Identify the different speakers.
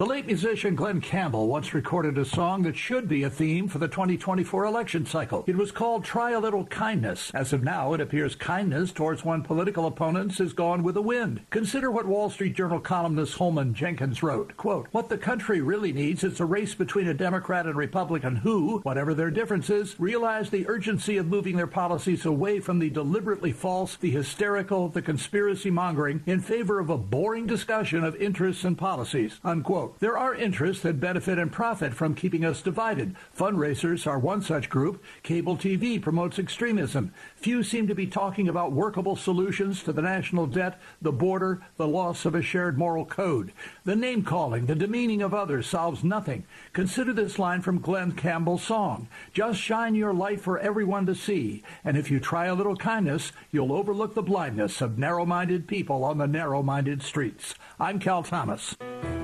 Speaker 1: The late musician Glen Campbell once recorded a song that should be a theme for the 2024 election cycle. It was called Try a Little Kindness. As of now, it appears kindness towards one political opponent has gone with the wind. Consider what Wall Street Journal columnist Holman Jenkins wrote. Quote, What the country really needs is a race between a Democrat and Republican who, whatever their differences, realize the urgency of moving their policies away from the deliberately false, the hysterical, the conspiracy mongering in favor of a boring discussion of interests and policies. Unquote. There are interests that benefit and profit from keeping us divided. Fundraisers are one such group. Cable TV promotes extremism. Few seem to be talking about workable solutions to the national debt, the border, the loss of a shared moral code. The name calling, the demeaning of others solves nothing. Consider this line from Glen Campbell's song Just shine your light for everyone to see. And if you try a little kindness, you'll overlook the blindness of narrow minded people on the narrow minded streets. I'm Cal Thomas.